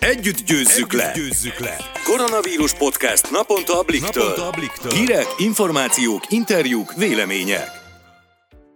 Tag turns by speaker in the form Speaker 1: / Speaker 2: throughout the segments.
Speaker 1: Együtt győzzük, Együtt le. győzzük le! Koronavírus podcast naponta a Bliktől. Naponta a Bliktől. Hírek, információk, interjúk, vélemények.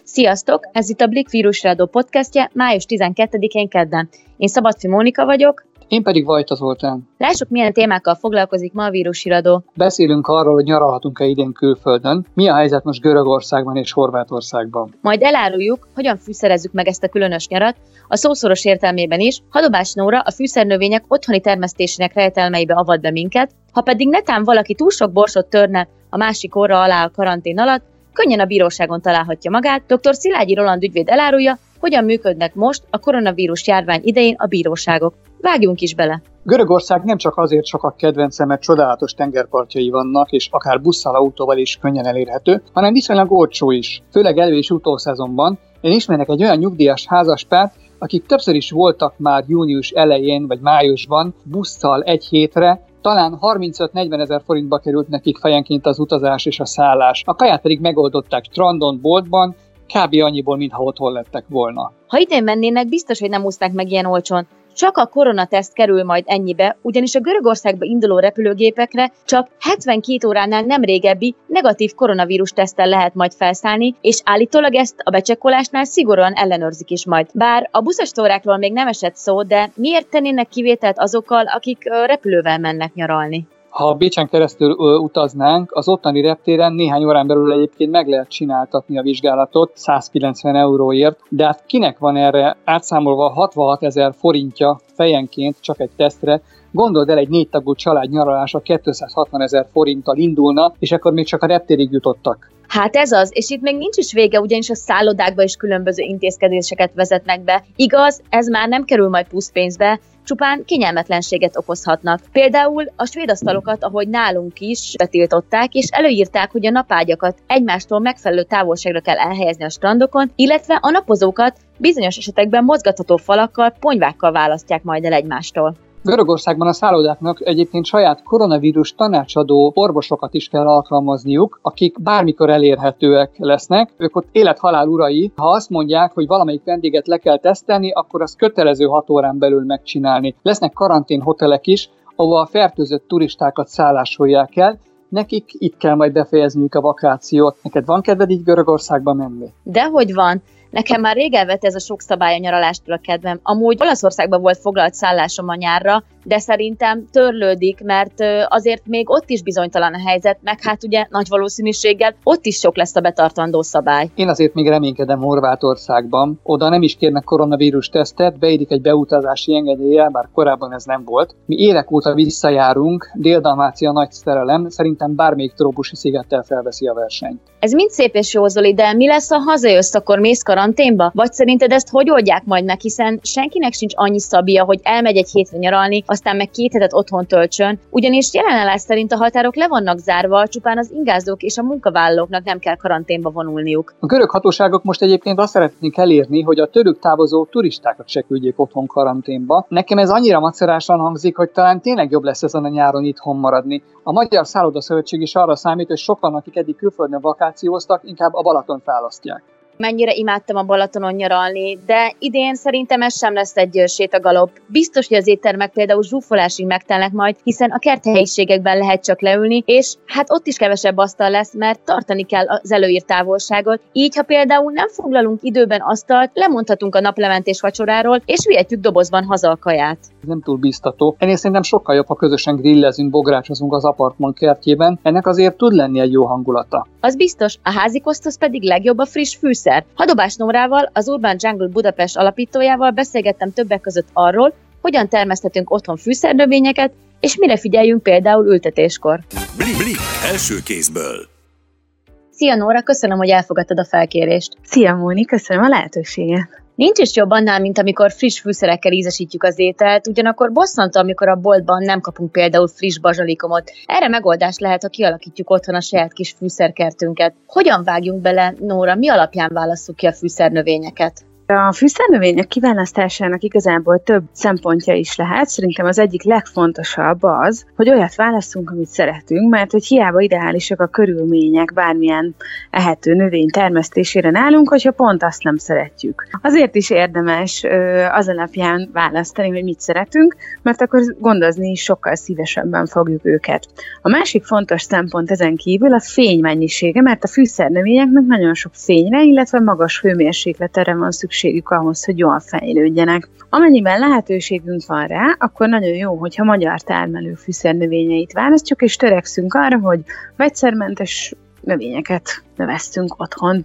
Speaker 2: Sziasztok! Ez itt a Blik vírusrádó podcastje május 12-én kedden. Én Szabadfi Mónika vagyok,
Speaker 3: én pedig Vajta Zoltán.
Speaker 2: Lássuk, milyen témákkal foglalkozik ma a vírusiradó.
Speaker 3: Beszélünk arról, hogy nyaralhatunk-e idén külföldön, mi a helyzet most Görögországban és Horvátországban.
Speaker 2: Majd eláruljuk, hogyan fűszerezzük meg ezt a különös nyarat, a szószoros értelmében is, Hadobás Nóra a fűszernövények otthoni termesztésének rejtelmeibe avat be minket, ha pedig netán valaki túl sok borsot törne a másik orra alá a karantén alatt, könnyen a bíróságon találhatja magát. Dr. Szilágyi Roland ügyvéd elárulja, hogyan működnek most a koronavírus járvány idején a bíróságok. Vágjunk is bele!
Speaker 3: Görögország nem csak azért sokak kedvence, mert csodálatos tengerpartjai vannak, és akár busszal, autóval is könnyen elérhető, hanem viszonylag olcsó is, főleg elő- és utószezonban. Én ismerek egy olyan nyugdíjas házaspárt, akik többször is voltak már június elején vagy májusban busszal egy hétre, talán 35-40 ezer forintba került nekik fejenként az utazás és a szállás. A kaját pedig megoldották strandon, boltban, kb. annyiból, mintha otthon lettek volna.
Speaker 2: Ha idén mennének, biztos, hogy nem úszták meg ilyen olcsón. Csak a koronateszt kerül majd ennyibe, ugyanis a Görögországba induló repülőgépekre csak 72 óránál nem régebbi negatív koronavírus tesztel lehet majd felszállni, és állítólag ezt a becsekkolásnál szigorúan ellenőrzik is majd. Bár a buszos tórákról még nem esett szó, de miért tennének kivételt azokkal, akik repülővel mennek nyaralni?
Speaker 3: Ha Bécsen keresztül utaznánk, az ottani reptéren néhány órán belül egyébként meg lehet csináltatni a vizsgálatot 190 euróért, de hát kinek van erre átszámolva 66 ezer forintja fejenként csak egy tesztre, Gondold el, egy négy tagú család nyaralása 260 ezer forinttal indulna, és akkor még csak a reptérig jutottak.
Speaker 2: Hát ez az, és itt még nincs is vége, ugyanis a szállodákba is különböző intézkedéseket vezetnek be. Igaz, ez már nem kerül majd pluszpénzbe, csupán kényelmetlenséget okozhatnak. Például a svéd asztalokat, ahogy nálunk is betiltották, és előírták, hogy a napágyakat egymástól megfelelő távolságra kell elhelyezni a strandokon, illetve a napozókat bizonyos esetekben mozgatható falakkal, ponyvákkal választják majd el egymástól.
Speaker 3: Görögországban a szállodáknak egyébként saját koronavírus tanácsadó orvosokat is kell alkalmazniuk, akik bármikor elérhetőek lesznek. Ők ott élet-halál urai. Ha azt mondják, hogy valamelyik vendéget le kell tesztelni, akkor az kötelező hat órán belül megcsinálni. Lesznek karantén hotelek is, ahova a fertőzött turistákat szállásolják el, nekik itt kell majd befejezniük a vakációt. Neked van kedved így Görögországba menni?
Speaker 2: Dehogy van. Nekem már rég elvette ez a sok szabály a nyaralástól a kedvem. Amúgy Olaszországban volt foglalt szállásom a nyárra, de szerintem törlődik, mert azért még ott is bizonytalan a helyzet, meg hát ugye nagy valószínűséggel ott is sok lesz a betartandó szabály.
Speaker 3: Én azért még reménykedem Horvátországban. Oda nem is kérnek koronavírus tesztet, beérik egy beutazási engedélye, bár korábban ez nem volt. Mi évek óta visszajárunk, Dél-Dalmácia nagy szerelem, szerintem bármelyik trópusi szigettel felveszi a versenyt.
Speaker 2: Ez mind szép és jó, Zoli, de mi lesz, ha hazajössz, akkor mész karanténba? Vagy szerinted ezt hogy oldják majd meg, hiszen senkinek sincs annyi szabia, hogy elmegy egy hétre nyaralni, aztán meg két hetet otthon töltsön, ugyanis jelenállás szerint a határok le vannak zárva, csupán az ingázók és a munkavállalóknak nem kell karanténba vonulniuk.
Speaker 3: A görög hatóságok most egyébként azt szeretnék elérni, hogy a tőlük távozó turistákat se küldjék otthon karanténba. Nekem ez annyira macerásan hangzik, hogy talán tényleg jobb lesz ezen a nyáron itthon maradni. A Magyar Szálloda Szövetség is arra számít, hogy sokan, akik eddig külföldön vakációztak, inkább a Balaton választják
Speaker 2: mennyire imádtam a Balatonon nyaralni, de idén szerintem ez sem lesz egy sétagalop. Biztos, hogy az éttermek például zsúfolásig megtelnek majd, hiszen a kerthelyiségekben lehet csak leülni, és hát ott is kevesebb asztal lesz, mert tartani kell az előírt távolságot. Így, ha például nem foglalunk időben asztalt, lemondhatunk a naplementés vacsoráról, és vihetjük dobozban haza a kaját.
Speaker 3: Nem túl biztató. Ennél szerintem sokkal jobb, ha közösen grillezünk, bográcsozunk az apartman kertjében. Ennek azért tud lenni egy jó hangulata.
Speaker 2: Az biztos, a házi pedig legjobb a friss fűszer fűszer. Hadobás Nórával, az Urban Jungle Budapest alapítójával beszélgettem többek között arról, hogyan termeszthetünk otthon fűszernövényeket, és mire figyeljünk például ültetéskor.
Speaker 1: Blik, blik, első kézből.
Speaker 2: Szia Nóra, köszönöm, hogy elfogadtad a felkérést.
Speaker 4: Szia Móni, köszönöm a lehetőséget.
Speaker 2: Nincs is jobb annál, mint amikor friss fűszerekkel ízesítjük az ételt, ugyanakkor bosszantó, amikor a boltban nem kapunk például friss bazsalikomot. Erre megoldás lehet, ha kialakítjuk otthon a saját kis fűszerkertünket. Hogyan vágjunk bele, Nóra, mi alapján válasszuk ki a fűszernövényeket?
Speaker 4: A fűszernövények kiválasztásának igazából több szempontja is lehet. Szerintem az egyik legfontosabb az, hogy olyat választunk, amit szeretünk, mert hogy hiába ideálisak a körülmények bármilyen ehető növény termesztésére nálunk, hogyha pont azt nem szeretjük. Azért is érdemes az alapján választani, hogy mit szeretünk, mert akkor gondozni is sokkal szívesebben fogjuk őket. A másik fontos szempont ezen kívül a fény mennyisége, mert a fűszernövényeknek nagyon sok fényre, illetve magas hőmérsékletre van szükségük ahhoz, hogy jól fejlődjenek. Amennyiben lehetőségünk van rá, akkor nagyon jó, hogyha magyar termelő fűszernövényeit választjuk, és törekszünk arra, hogy vegyszermentes növényeket növesztünk otthon.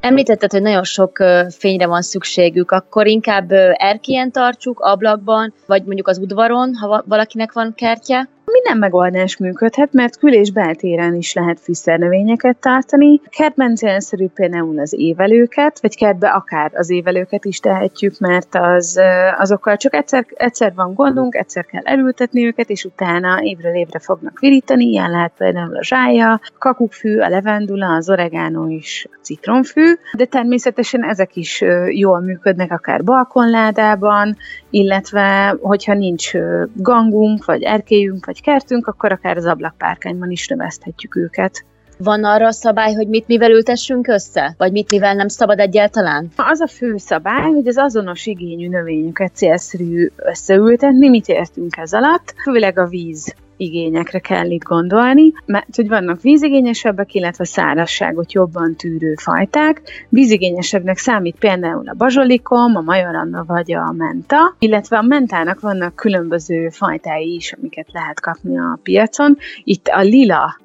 Speaker 2: Említetted, hogy nagyon sok fényre van szükségük, akkor inkább erkélyen tartsuk, ablakban, vagy mondjuk az udvaron, ha valakinek van kertje?
Speaker 4: Minden megoldás működhet, mert kül- és beltéren is lehet fűszernövényeket tartani. Kertben célszerű például az évelőket, vagy kertbe akár az évelőket is tehetjük, mert az, azokkal csak egyszer, egyszer van gondunk, egyszer kell elültetni őket, és utána évről évre fognak virítani. Ilyen lehet például a zsája, kakukkfű, a levendula, az oregánó és a citromfű, de természetesen ezek is jól működnek akár balkonládában, illetve hogyha nincs gangunk, vagy erkélyünk, vagy kertünk, akkor akár az ablakpárkányban is növeszthetjük őket.
Speaker 2: Van arra a szabály, hogy mit mivel ültessünk össze? Vagy mit mivel nem szabad egyáltalán?
Speaker 4: Az a fő szabály, hogy az azonos igényű növényeket célszerű összeültetni. Mit értünk ez alatt? Főleg a víz igényekre kell itt gondolni, mert hogy vannak vízigényesebbek, illetve szárazságot jobban tűrő fajták. Vízigényesebbnek számít például a bazsolikom, a majoranna vagy a menta, illetve a mentának vannak különböző fajtái is, amiket lehet kapni a piacon. Itt a lila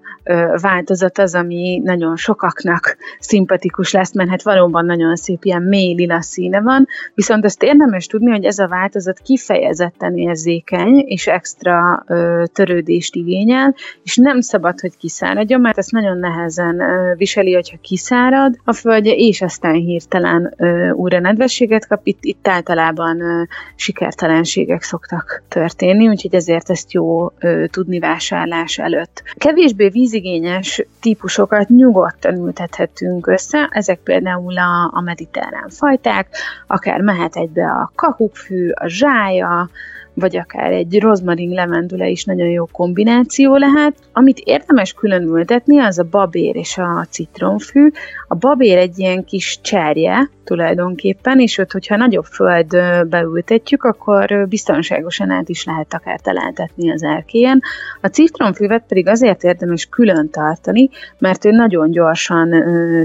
Speaker 4: változat az, ami nagyon sokaknak szimpatikus lesz, mert hát valóban nagyon szép ilyen mély lila színe van, viszont azt érdemes tudni, hogy ez a változat kifejezetten érzékeny, és extra ö, törődést igényel, és nem szabad, hogy kiszáradjon, mert ezt nagyon nehezen ö, viseli, hogyha kiszárad a földje, és aztán hirtelen ö, újra nedvességet kap, itt, itt általában ö, sikertelenségek szoktak történni, úgyhogy ezért ezt jó ö, tudni vásárlás előtt. Kevésbé víz vízigényes típusokat nyugodtan ültethetünk össze, ezek például a, a mediterrán fajták, akár mehet egybe a kakukkfű, a zsája, vagy akár egy rozmarin levendula is nagyon jó kombináció lehet. Amit érdemes külön ültetni, az a babér és a citromfű. A babér egy ilyen kis cserje tulajdonképpen, és őt, hogyha nagyobb föld beültetjük, akkor biztonságosan át is lehet akár találtatni az erkélyen. A citromfüvet pedig azért érdemes külön tartani, mert ő nagyon gyorsan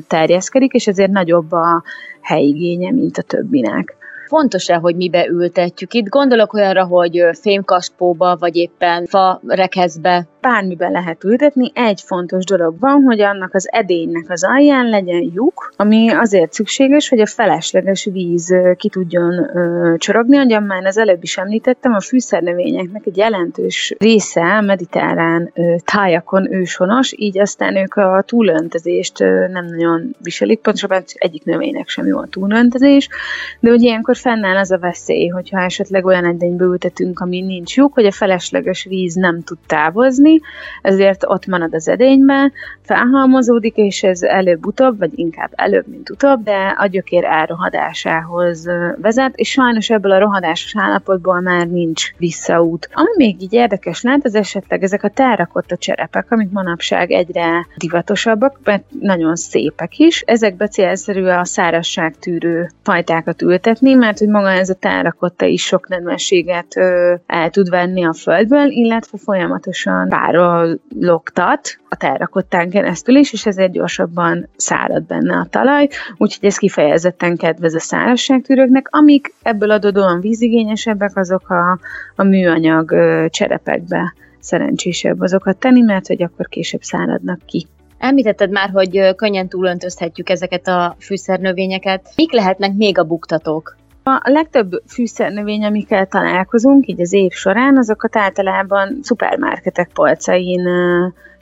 Speaker 4: terjeszkedik, és ezért nagyobb a helyigénye, mint a többinek
Speaker 2: fontos-e, hogy mibe ültetjük. Itt gondolok olyanra, hogy fémkaspóba, vagy éppen fa rekeszbe
Speaker 4: bármiben lehet ültetni. Egy fontos dolog van, hogy annak az edénynek az alján legyen lyuk, ami azért szükséges, hogy a felesleges víz ki tudjon ö, csorogni. Ahogyan már az előbb is említettem, a fűszernövényeknek egy jelentős része mediterrán ö, tájakon őshonos, így aztán ők a túlöntezést ö, nem nagyon viselik, pontosabban egyik növénynek sem jó a túlöntezés, de hogy ilyenkor fennáll az a veszély, hogyha esetleg olyan edénybe ültetünk, ami nincs lyuk, hogy a felesleges víz nem tud távozni, tenni, ezért ott marad az edényben, felhalmozódik, és ez előbb-utóbb, vagy inkább előbb, mint utóbb, de a gyökér elrohadásához vezet, és sajnos ebből a rohadásos állapotból már nincs visszaút. Ami még így érdekes lehet, az esetleg ezek a terrakotta cserepek, amik manapság egyre divatosabbak, mert nagyon szépek is. Ezekbe célszerű a tűrő fajtákat ültetni, mert hogy maga ez a terrakotta is sok nedvességet el tud venni a földből, illetve folyamatosan loktat a terrakottán keresztül is, és ezért gyorsabban szárad benne a talaj, úgyhogy ez kifejezetten kedvez a szárazságtűrőknek, amik ebből adódóan vízigényesebbek, azok a, a műanyag cserepekbe szerencsésebb azokat tenni, mert hogy akkor később száradnak ki.
Speaker 2: Említetted már, hogy könnyen túlöntözhetjük ezeket a fűszernövényeket. Mik lehetnek még a buktatók?
Speaker 4: A legtöbb fűszernövény, amikkel találkozunk így az év során, azokat általában szupermarketek polcain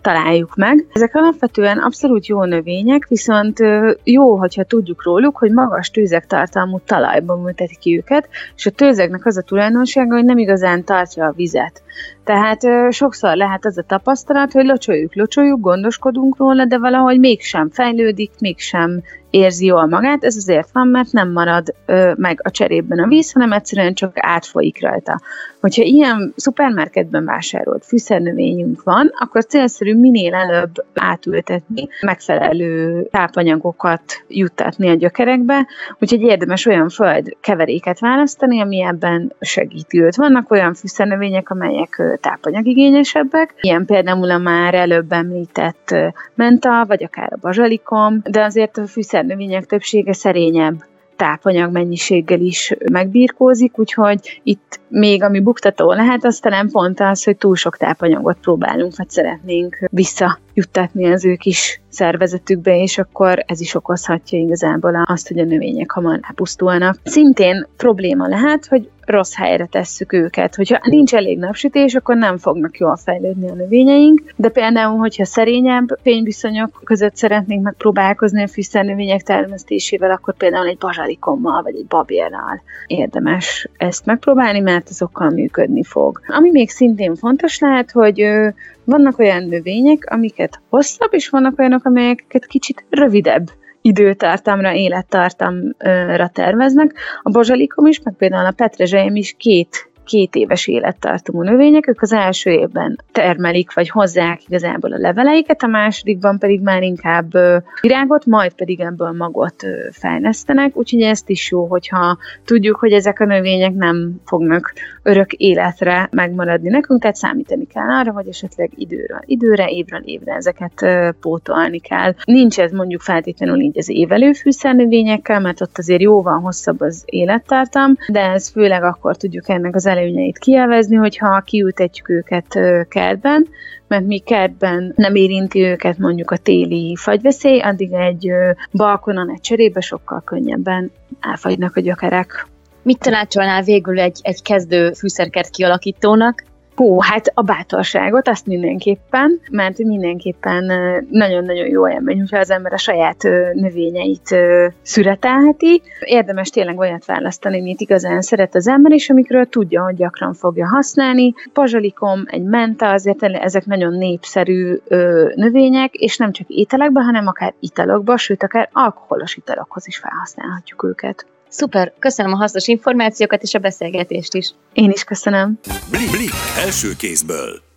Speaker 4: találjuk meg. Ezek alapvetően abszolút jó növények, viszont jó, hogyha tudjuk róluk, hogy magas tőzegtartalmú talajban ültetik ki őket, és a tőzegnek az a tulajdonsága, hogy nem igazán tartja a vizet. Tehát sokszor lehet az a tapasztalat, hogy locsoljuk, locsoljuk, gondoskodunk róla, de valahogy mégsem fejlődik, mégsem érzi jól magát, ez azért van, mert nem marad ö, meg a cserében a víz, hanem egyszerűen csak átfolyik rajta. Hogyha ilyen szupermarketben vásárolt fűszernövényünk van, akkor célszerű minél előbb átültetni, megfelelő tápanyagokat juttatni a gyökerekbe, úgyhogy érdemes olyan föld keveréket választani, ami ebben segíti őt. Vannak olyan fűszernövények, amelyek tápanyagigényesebbek, ilyen például a már előbb említett menta, vagy akár a bazsalikom, de azért a fűszernövények többsége szerényebb tápanyag mennyiséggel is megbírkózik, úgyhogy itt még ami buktató lehet, az talán pont az, hogy túl sok tápanyagot próbálunk, vagy szeretnénk visszajuttatni az ő kis szervezetükbe, és akkor ez is okozhatja igazából azt, hogy a növények hamar elpusztulnak. Szintén probléma lehet, hogy rossz helyre tesszük őket. Hogyha nincs elég napsütés, akkor nem fognak jól fejlődni a növényeink, de például, hogyha szerényebb fényviszonyok között szeretnénk megpróbálkozni a fűszernövények termesztésével, akkor például egy bazsalikommal vagy egy babérral érdemes ezt megpróbálni, mert azokkal működni fog. Ami még szintén fontos lehet, hogy vannak olyan növények, amiket hosszabb, és vannak olyanok, amelyeket kicsit rövidebb időtartamra, élettartamra terveznek. A bozsalikom is, meg például a petrezselyem is két két éves élettartamú növények, ők az első évben termelik, vagy hozzák igazából a leveleiket, a másodikban pedig már inkább virágot, majd pedig ebből magot fejlesztenek, úgyhogy ezt is jó, hogyha tudjuk, hogy ezek a növények nem fognak örök életre megmaradni nekünk, tehát számítani kell arra, hogy esetleg időről időre, évről évre ezeket pótolni kell. Nincs ez mondjuk feltétlenül így az évelő fűszernövényekkel, mert ott azért jóval hosszabb az élettartam, de ez főleg akkor tudjuk ennek az előnyeit kielvezni, hogyha kiültetjük őket kertben, mert mi kertben nem érinti őket mondjuk a téli fagyveszély, addig egy balkonon, egy cserébe sokkal könnyebben elfagynak a gyökerek.
Speaker 2: Mit tanácsolnál végül egy, egy kezdő fűszerkert kialakítónak?
Speaker 4: Hú, hát a bátorságot, azt mindenképpen, mert mindenképpen nagyon-nagyon jó élmény, hogyha az ember a saját növényeit szüretelheti. Érdemes tényleg olyat választani, amit igazán szeret az ember, és amikről tudja, hogy gyakran fogja használni. Pazsalikom, egy menta, azért ezek nagyon népszerű növények, és nem csak ételekben, hanem akár italokban, sőt, akár alkoholos italokhoz is felhasználhatjuk őket.
Speaker 2: Szuper, köszönöm a hasznos információkat és a beszélgetést is.
Speaker 4: Én is köszönöm.
Speaker 1: Blik, blik, első kézből.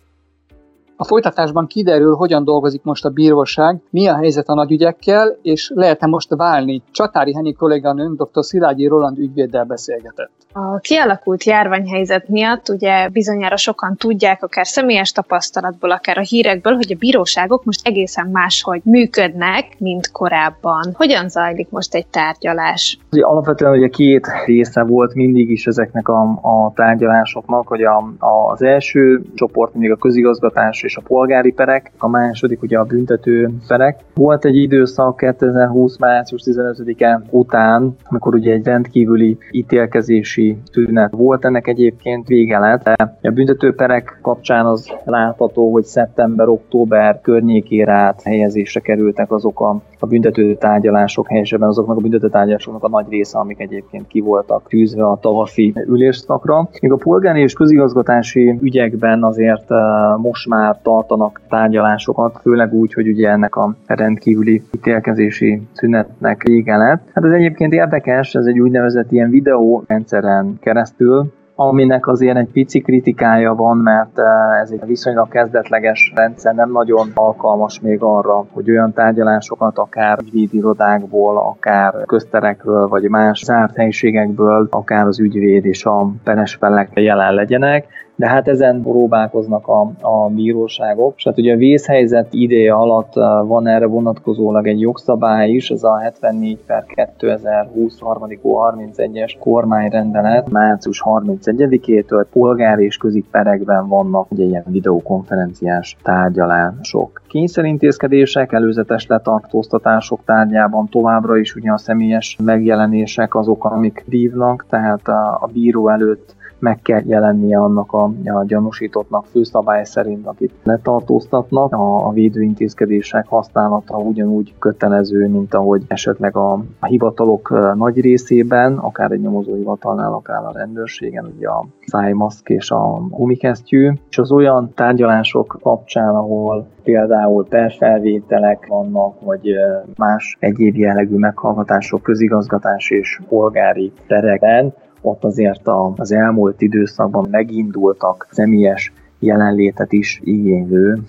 Speaker 3: A folytatásban kiderül, hogyan dolgozik most a bíróság, mi a helyzet a nagyügyekkel, és lehet-e most válni. Csatári Henyi kolléganőnk dr. Szilágyi Roland ügyvéddel beszélgetett.
Speaker 5: A kialakult járványhelyzet miatt ugye bizonyára sokan tudják, akár személyes tapasztalatból, akár a hírekből, hogy a bíróságok most egészen máshogy működnek, mint korábban. Hogyan zajlik most egy tárgyalás?
Speaker 6: Alapvetően ugye két része volt mindig is ezeknek a, a tárgyalásoknak, hogy a, a, az első csoport mindig a közigazgatás és a polgári perek, a második ugye a büntető perek. Volt egy időszak 2020. március 15-e után, amikor ugye egy rendkívüli ítélkezési tűnet volt, ennek egyébként vége lett. A büntető perek kapcsán az látható, hogy szeptember-október környékére át helyezésre kerültek azok a, a büntető tárgyalások, helyesebben azoknak a büntető tárgyalásoknak a nagy része, amik egyébként ki voltak tűzve a tavafi ülésszakra. Még a polgári és közigazgatási ügyekben azért uh, most már tartanak tárgyalásokat, főleg úgy, hogy ugye ennek a rendkívüli ítélkezési szünetnek vége lett. Hát ez egyébként érdekes, ez egy úgynevezett ilyen videórendszeren keresztül, aminek azért egy pici kritikája van, mert eh, ez egy viszonylag kezdetleges rendszer, nem nagyon alkalmas még arra, hogy olyan tárgyalásokat akár ügyvédirodákból, akár közterekről, vagy más zárt helységekből, akár az ügyvéd és a peres felek jelen legyenek de hát ezen próbálkoznak a, a bíróságok. És hát ugye a vészhelyzet ideje alatt uh, van erre vonatkozólag egy jogszabály is, ez a 74 per 2020 31-es kormányrendelet március 31-től polgári és perekben vannak ugye ilyen videokonferenciás tárgyalások. Kényszerintézkedések, előzetes letartóztatások tárgyában továbbra is ugye a személyes megjelenések azok, amik dívnak, tehát a, a bíró előtt meg kell jelennie annak a, a gyanúsítottnak főszabály szerint, akit letartóztatnak. A, a védőintézkedések használata ugyanúgy kötelező, mint ahogy esetleg a, a hivatalok nagy részében, akár egy nyomozóhivatalnál, akár a rendőrségen, ugye a szájmaszk és a gumikesztyű, és az olyan tárgyalások kapcsán, ahol például perfelvételek vannak, vagy más egyéb jellegű meghallgatások közigazgatás és polgári terekben, ott azért az elmúlt időszakban megindultak személyes jelenlétet is igénylő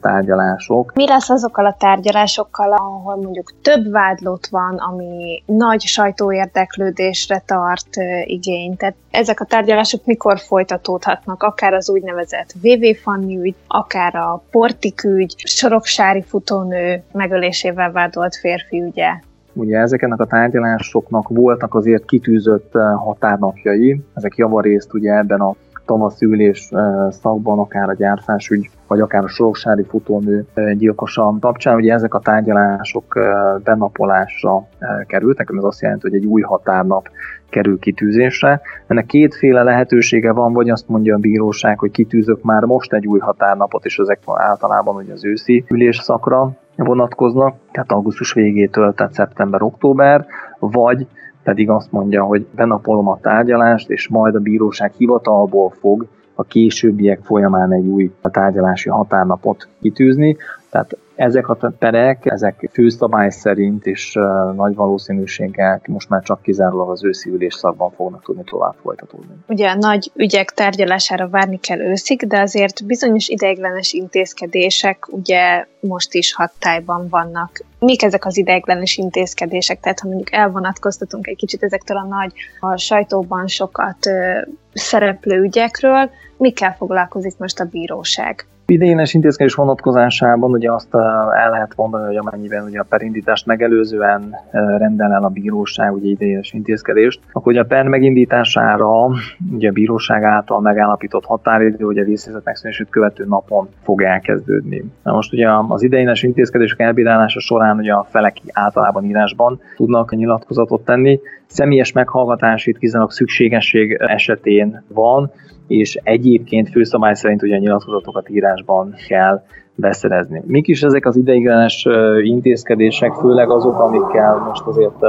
Speaker 6: tárgyalások.
Speaker 5: Mi lesz azokkal a tárgyalásokkal, ahol mondjuk több vádlott van, ami nagy sajtóérdeklődésre tart e, igény? Tehát ezek a tárgyalások mikor folytatódhatnak? Akár az úgynevezett VV Fanni ügy, akár a Portik ügy, Soroksári futónő megölésével vádolt férfi ügye?
Speaker 6: Ugye ezeknek a tárgyalásoknak voltak azért kitűzött e, határnapjai, ezek javarészt ugye ebben a tavaszülés szakban, akár a gyárfásügy, vagy akár a soroksári futónő gyilkosa kapcsán, ugye ezek a tárgyalások benapolásra kerültek, ez azt jelenti, hogy egy új határnap kerül kitűzésre. Ennek kétféle lehetősége van, vagy azt mondja a bíróság, hogy kitűzök már most egy új határnapot, és ezek általában ugye az őszi ülésszakra vonatkoznak, tehát augusztus végétől, tehát szeptember-október, vagy pedig azt mondja, hogy benapolom a tárgyalást, és majd a bíróság hivatalból fog a későbbiek folyamán egy új tárgyalási határnapot kitűzni. Tehát ezek a perek, ezek főszabály szerint és nagy valószínűséggel most már csak kizárólag az őszi ülésszakban fognak tudni tovább folytatódni.
Speaker 5: Ugye a nagy ügyek tárgyalására várni kell őszig, de azért bizonyos ideiglenes intézkedések ugye most is hatályban vannak. Mik ezek az ideiglenes intézkedések? Tehát ha mondjuk elvonatkoztatunk egy kicsit ezektől a nagy, a sajtóban sokat uh, szereplő ügyekről, mikkel foglalkozik most a bíróság?
Speaker 6: Idényes intézkedés vonatkozásában ugye azt el lehet mondani, hogy amennyiben ugye a perindítást megelőzően rendel el a bíróság ugye idényes intézkedést, akkor ugye a per megindítására ugye a bíróság által megállapított határidő, ugye vészhelyzet megszűnését követő napon fog elkezdődni. Na most ugye az idejénes intézkedések elbírálása során ugye a felek általában írásban tudnak nyilatkozatot tenni, személyes meghallgatás itt kizárólag szükségesség esetén van, és egyébként főszabály szerint ugye a nyilatkozatokat írásban kell beszerezni. Mik is ezek az ideiglenes intézkedések, főleg azok, amikkel most azért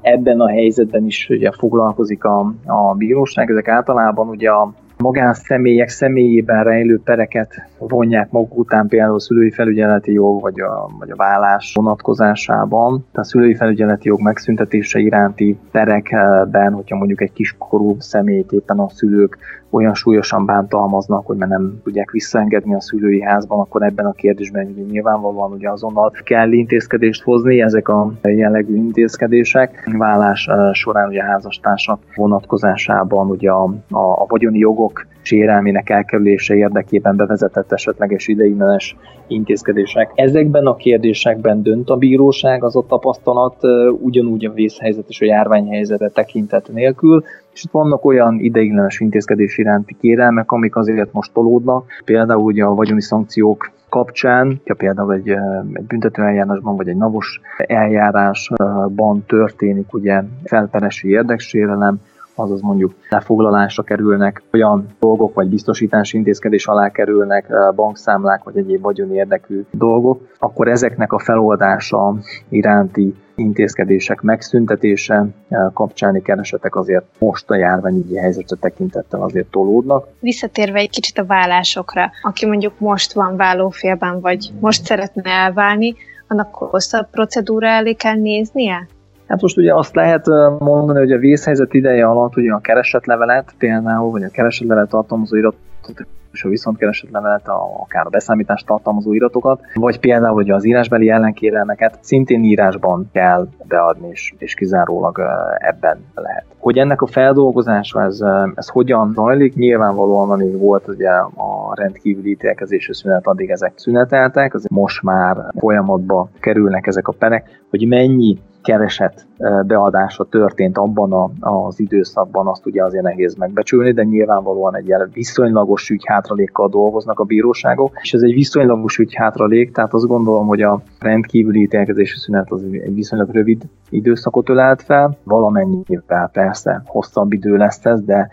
Speaker 6: ebben a helyzetben is ugye foglalkozik a, a bíróság, ezek általában ugye a magánszemélyek személyében rejlő pereket vonják maguk után például a szülői felügyeleti jog vagy a, vagy a vállás vonatkozásában. Tehát a szülői felügyeleti jog megszüntetése iránti perekben, hogyha mondjuk egy kiskorú személyt éppen a szülők olyan súlyosan bántalmaznak, hogy már nem tudják visszaengedni a szülői házban, akkor ebben a kérdésben ugye nyilvánvalóan ugye azonnal kell intézkedést hozni, ezek a jellegű intézkedések. Vállás során ugye a házastársak vonatkozásában ugye a, a, a vagyoni jogok sérelmének elkerülése érdekében bevezetett esetleges ideiglenes intézkedések. Ezekben a kérdésekben dönt a bíróság, az a tapasztalat ugyanúgy a vészhelyzet és a járványhelyzetre tekintet nélkül, és itt vannak olyan ideiglenes intézkedés iránti kérelmek, amik azért most tolódnak, például ugye a vagyoni szankciók kapcsán, ha például egy, egy büntető vagy egy navos eljárásban történik ugye felperesi érdeksérelem, azaz mondjuk lefoglalásra kerülnek, olyan dolgok vagy biztosítási intézkedés alá kerülnek, bankszámlák vagy egyéb vagyoni érdekű dolgok, akkor ezeknek a feloldása iránti intézkedések megszüntetése kapcsáni keresetek azért most a járványügyi helyzetre tekintettel azért tolódnak.
Speaker 5: Visszatérve egy kicsit a vállásokra, aki mondjuk most van vállófélben, vagy most szeretne elválni, annak hosszabb procedúra elé kell néznie?
Speaker 6: Hát most ugye azt lehet mondani, hogy a vészhelyzet ideje alatt ugye a keresetlevelet például, vagy a keresetlevelet tartalmazó iratot és a viszontkeresett levelet, a, akár a beszámítást tartalmazó iratokat, vagy például hogy az írásbeli ellenkérelmeket szintén írásban kell beadni, és, és kizárólag ebben lehet. Hogy ennek a feldolgozása, ez, ez hogyan zajlik, nyilvánvalóan amíg volt ugye a rendkívüli ítélkezési szünet, addig ezek szüneteltek, azért most már folyamatba kerülnek ezek a perek, hogy mennyi keresett beadása történt abban a, az időszakban, azt ugye azért nehéz megbecsülni, de nyilvánvalóan egy viszonylagos ügyhátralékkal dolgoznak a bíróságok, és ez egy viszonylagos ügyhátralék, tehát azt gondolom, hogy a rendkívüli ítélkezési szünet az egy viszonylag rövid időszakot ölelt fel, valamennyivel persze hosszabb idő lesz ez, de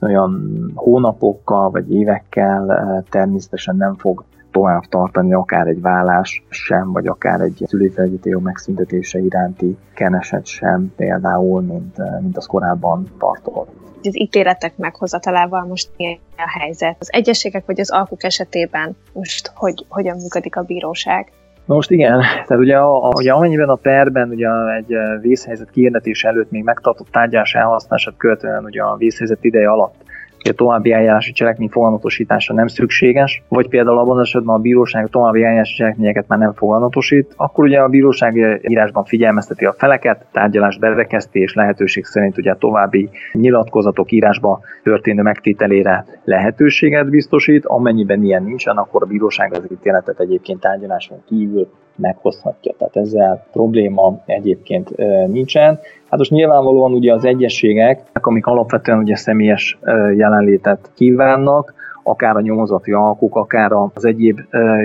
Speaker 6: olyan hónapokkal vagy évekkel természetesen nem fog tovább tartani akár egy vállás sem, vagy akár egy szülőfelegyítő megszüntetése iránti keneset sem például, mint, mint az korábban tartott
Speaker 5: az ítéletek meghozatalával most milyen a helyzet? Az egyességek vagy az alkuk esetében most hogy, hogyan működik a bíróság?
Speaker 6: Na most igen, tehát ugye, a, ugye amennyiben a perben ugye egy vészhelyzet kiirdetés előtt még megtartott tárgyás elhasználását követően ugye a vészhelyzet ideje alatt hogy a további eljárási cselekmény foganatosítása nem szükséges, vagy például abban az esetben a bíróság a további eljárási cselekményeket már nem foganatosít, akkor ugye a bíróság írásban figyelmezteti a feleket, tárgyalás berekeztés lehetőség szerint ugye a további nyilatkozatok írásba történő megtételére lehetőséget biztosít, amennyiben ilyen nincsen, akkor a bíróság az ítéletet egyébként tárgyaláson kívül meghozhatja. Tehát ezzel probléma egyébként nincsen. Hát most nyilvánvalóan ugye az egyességek, amik alapvetően ugye személyes jelenlétet kívánnak, akár a nyomozati alkuk, akár az egyéb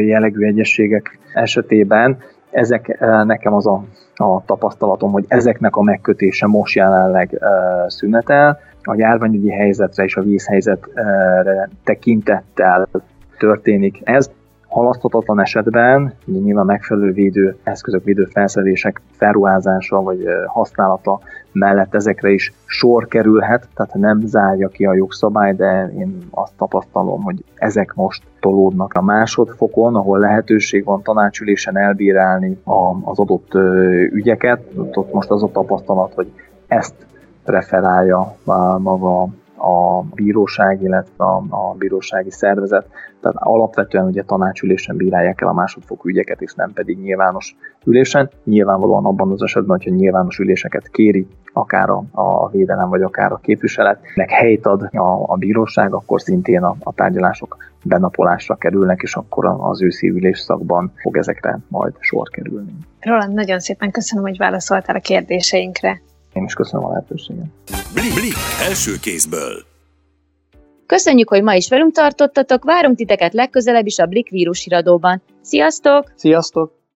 Speaker 6: jellegű egyességek esetében, ezek nekem az a, a tapasztalatom, hogy ezeknek a megkötése most jelenleg szünetel, a járványügyi helyzetre és a vízhelyzetre tekintettel történik ez halaszthatatlan esetben ugye nyilván megfelelő védő eszközök, védő felszerelések felruházása vagy használata mellett ezekre is sor kerülhet, tehát nem zárja ki a jogszabály, de én azt tapasztalom, hogy ezek most tolódnak a másodfokon, ahol lehetőség van tanácsülésen elbírálni az adott ügyeket. Ott most az a tapasztalat, hogy ezt referálja maga a bíróság, illetve a, a bírósági szervezet. Tehát alapvetően ugye tanácsülésen bírálják el a másodfokú ügyeket, és nem pedig nyilvános ülésen. Nyilvánvalóan abban az esetben, hogyha nyilvános üléseket kéri, akár a, a védelem, vagy akár a képviseletnek helyt ad a, a bíróság, akkor szintén a, a tárgyalások benapolásra kerülnek, és akkor az őszi ülésszakban fog ezekre majd sor kerülni.
Speaker 5: Roland, nagyon szépen köszönöm, hogy válaszoltál a kérdéseinkre.
Speaker 6: Én is köszönöm a lehetőséget.
Speaker 1: Blik, Blik első kézből.
Speaker 2: Köszönjük, hogy ma is velünk tartottatok, várunk titeket legközelebb is a Blik vírus híradóban. Sziasztok!
Speaker 3: Sziasztok!